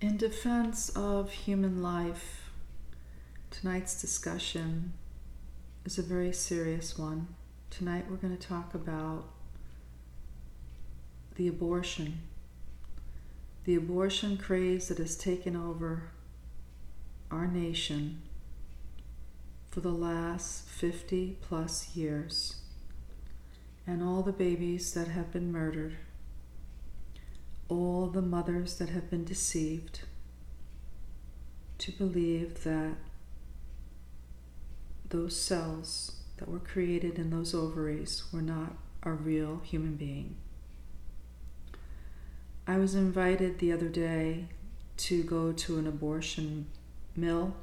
In defense of human life, tonight's discussion is a very serious one. Tonight we're going to talk about the abortion, the abortion craze that has taken over our nation for the last 50 plus years, and all the babies that have been murdered all the mothers that have been deceived to believe that those cells that were created in those ovaries were not a real human being. I was invited the other day to go to an abortion mill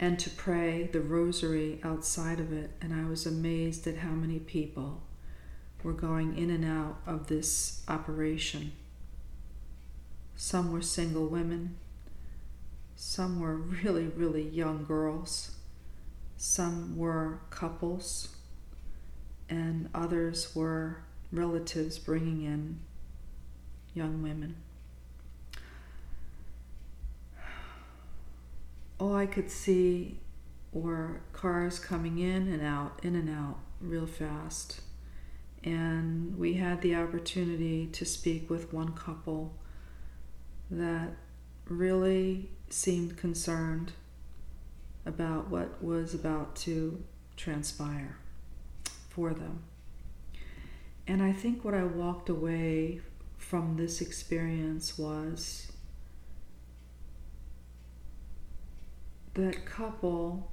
and to pray the rosary outside of it, and I was amazed at how many people were going in and out of this operation. Some were single women, some were really, really young girls, some were couples, and others were relatives bringing in young women. All I could see were cars coming in and out, in and out, real fast and we had the opportunity to speak with one couple that really seemed concerned about what was about to transpire for them. And I think what I walked away from this experience was that couple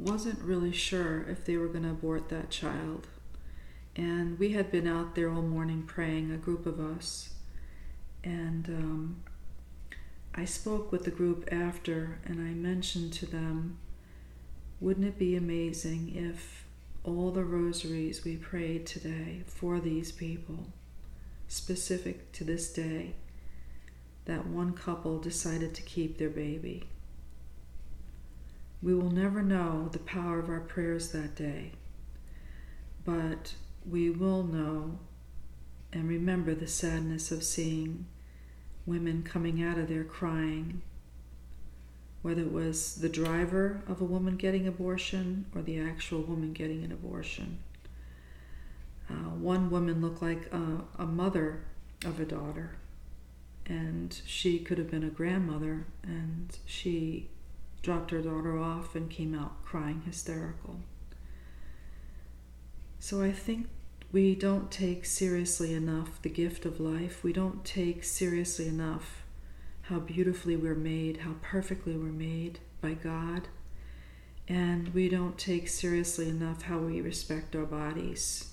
wasn't really sure if they were going to abort that child. And we had been out there all morning praying, a group of us. And um, I spoke with the group after and I mentioned to them, wouldn't it be amazing if all the rosaries we prayed today for these people, specific to this day, that one couple decided to keep their baby? We will never know the power of our prayers that day, but we will know and remember the sadness of seeing women coming out of there crying, whether it was the driver of a woman getting abortion or the actual woman getting an abortion. Uh, one woman looked like a, a mother of a daughter, and she could have been a grandmother, and she dropped her daughter off and came out crying hysterical. So I think we don't take seriously enough the gift of life. We don't take seriously enough how beautifully we're made, how perfectly we're made by God. And we don't take seriously enough how we respect our bodies.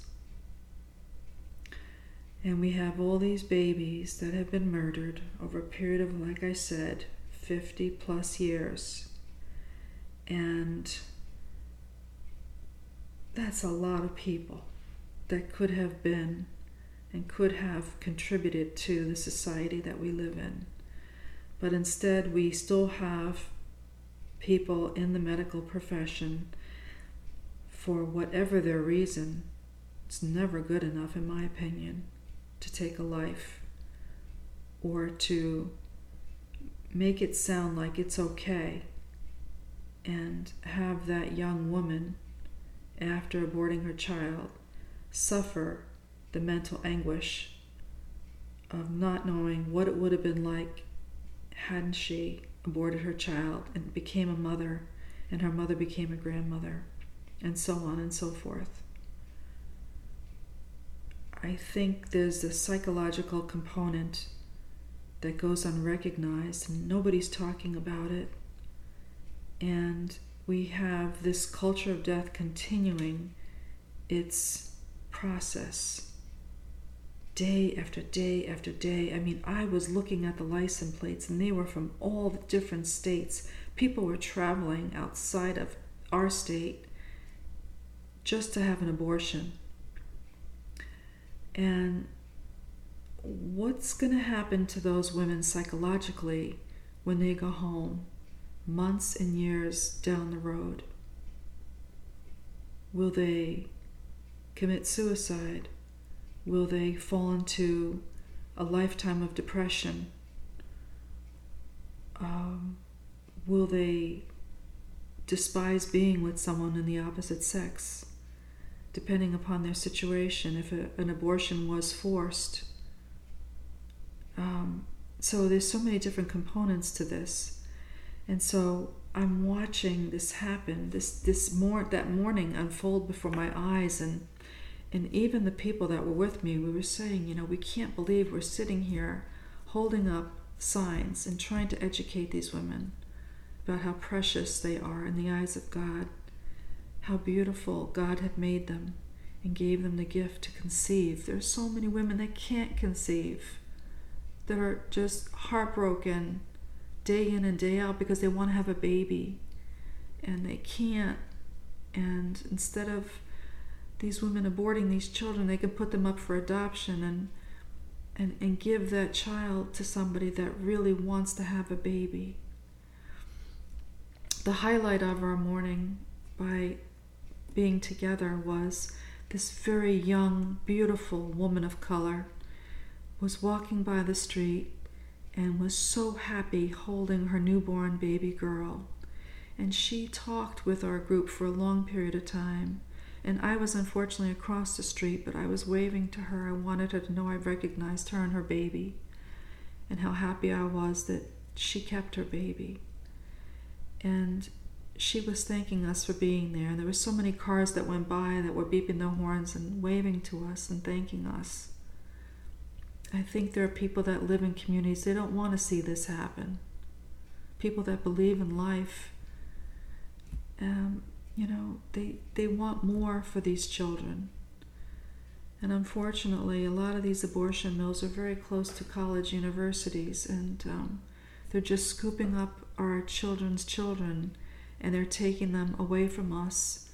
And we have all these babies that have been murdered over a period of, like I said, 50 plus years. And that's a lot of people that could have been and could have contributed to the society that we live in. But instead, we still have people in the medical profession, for whatever their reason, it's never good enough, in my opinion, to take a life or to make it sound like it's okay and have that young woman, after aborting her child, suffer the mental anguish of not knowing what it would have been like hadn't she aborted her child and became a mother, and her mother became a grandmother, and so on and so forth. I think there's a psychological component that goes unrecognized, and nobody's talking about it. And we have this culture of death continuing its process day after day after day. I mean, I was looking at the license plates and they were from all the different states. People were traveling outside of our state just to have an abortion. And what's going to happen to those women psychologically when they go home? Months and years down the road? Will they commit suicide? Will they fall into a lifetime of depression? Um, will they despise being with someone in the opposite sex? Depending upon their situation, if a, an abortion was forced. Um, so there's so many different components to this. And so I'm watching this happen, this this more that morning unfold before my eyes and and even the people that were with me, we were saying, you know, we can't believe we're sitting here holding up signs and trying to educate these women about how precious they are in the eyes of God, how beautiful God had made them and gave them the gift to conceive. There are so many women that can't conceive, that are just heartbroken day in and day out because they want to have a baby and they can't. And instead of these women aborting these children, they can put them up for adoption and and, and give that child to somebody that really wants to have a baby. The highlight of our morning by being together was this very young, beautiful woman of color was walking by the street and was so happy holding her newborn baby girl. And she talked with our group for a long period of time. And I was unfortunately across the street, but I was waving to her. I wanted her to know I recognized her and her baby, and how happy I was that she kept her baby. And she was thanking us for being there. And there were so many cars that went by that were beeping their horns and waving to us and thanking us. I think there are people that live in communities, they don't want to see this happen. People that believe in life, um, you know, they, they want more for these children. And unfortunately, a lot of these abortion mills are very close to college universities, and um, they're just scooping up our children's children and they're taking them away from us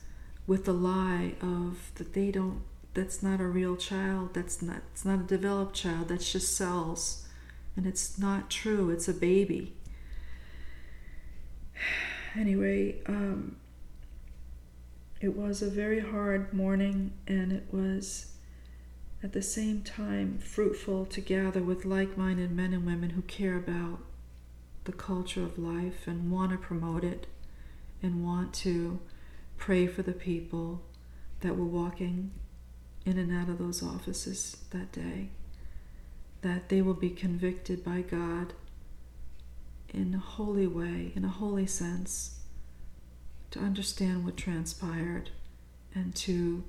with the lie of that they don't that's not a real child that's not it's not a developed child that's just cells. And it's not true it's a baby. Anyway um, it was a very hard morning and it was at the same time fruitful to gather with like-minded men and women who care about the culture of life and want to promote it and want to pray for the people that were walking in and out of those offices that day, that they will be convicted by God in a holy way, in a holy sense, to understand what transpired and to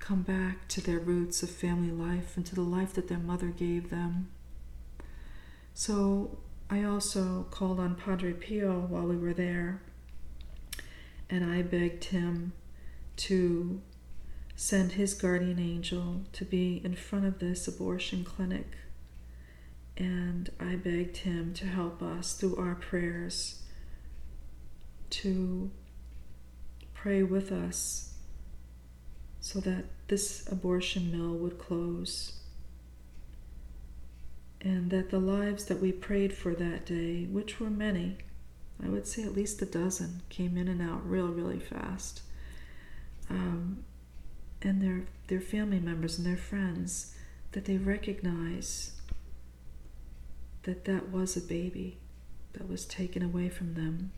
come back to their roots of family life and to the life that their mother gave them. So I also called on Padre Pio while we were there, and I begged him to send his guardian angel to be in front of this abortion clinic. And I begged him to help us through our prayers to pray with us so that this abortion mill would close. And that the lives that we prayed for that day, which were many, I would say at least a dozen, came in and out real, really fast. Um, and their their family members and their friends that they recognize that that was a baby that was taken away from them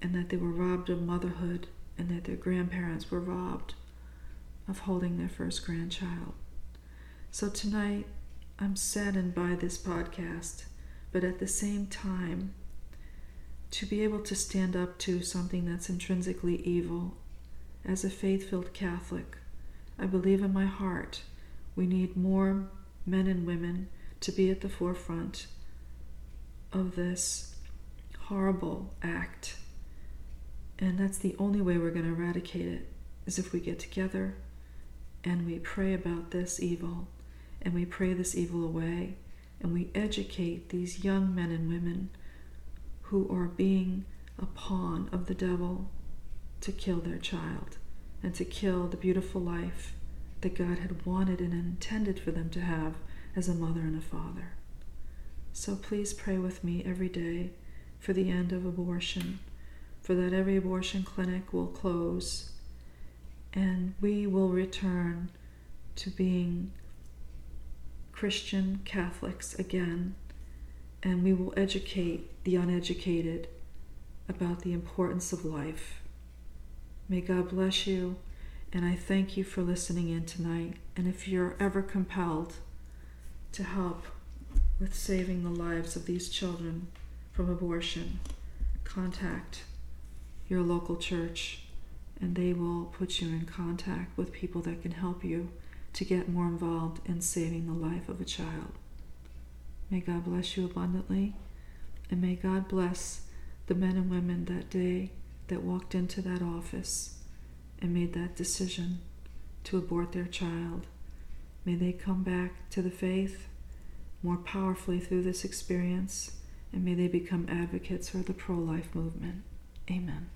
and that they were robbed of motherhood and that their grandparents were robbed of holding their first grandchild. So tonight I'm saddened by this podcast, but at the same time to be able to stand up to something that's intrinsically evil as a faith filled Catholic I believe in my heart we need more men and women to be at the forefront of this horrible act. And that's the only way we're going to eradicate it is if we get together and we pray about this evil and we pray this evil away and we educate these young men and women who are being a pawn of the devil to kill their child and to kill the beautiful life that God had wanted and intended for them to have as a mother and a father. So please pray with me every day for the end of abortion, for that every abortion clinic will close and we will return to being Christian Catholics again, and we will educate the uneducated about the importance of life. May God bless you, and I thank you for listening in tonight. And if you're ever compelled to help with saving the lives of these children from abortion, contact your local church and they will put you in contact with people that can help you to get more involved in saving the life of a child. May God bless you abundantly, and may God bless the men and women that day that walked into that office and made that decision to abort their child. May they come back to the faith more powerfully through this experience, and may they become advocates for the pro life movement. Amen.